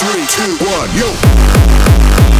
Three, two, one, yo.